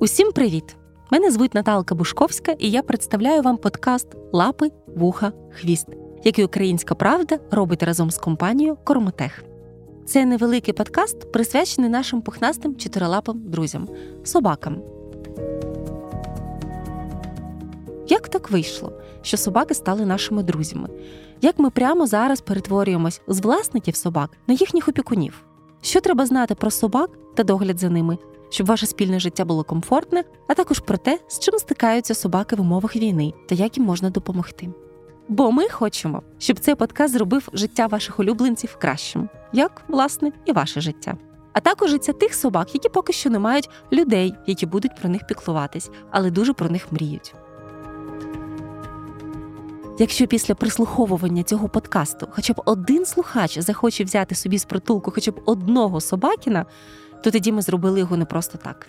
Усім привіт! Мене звуть Наталка Бушковська, і я представляю вам подкаст Лапи, Вуха, Хвіст, який Українська Правда робить разом з компанією Коромотех. Це невеликий подкаст, присвячений нашим пухнастим чотирилапим друзям собакам. Як так вийшло, що собаки стали нашими друзями? Як ми прямо зараз перетворюємось з власників собак на їхніх опікунів? Що треба знати про собак та догляд за ними, щоб ваше спільне життя було комфортне, а також про те, з чим стикаються собаки в умовах війни та як їм можна допомогти. Бо ми хочемо, щоб цей подкаст зробив життя ваших улюбленців кращим, як, власне, і ваше життя. А також життя тих собак, які поки що не мають людей, які будуть про них піклуватись, але дуже про них мріють. Якщо після прислуховування цього подкасту хоча б один слухач захоче взяти собі з притулку хоча б одного собакіна, то тоді ми зробили його не просто так.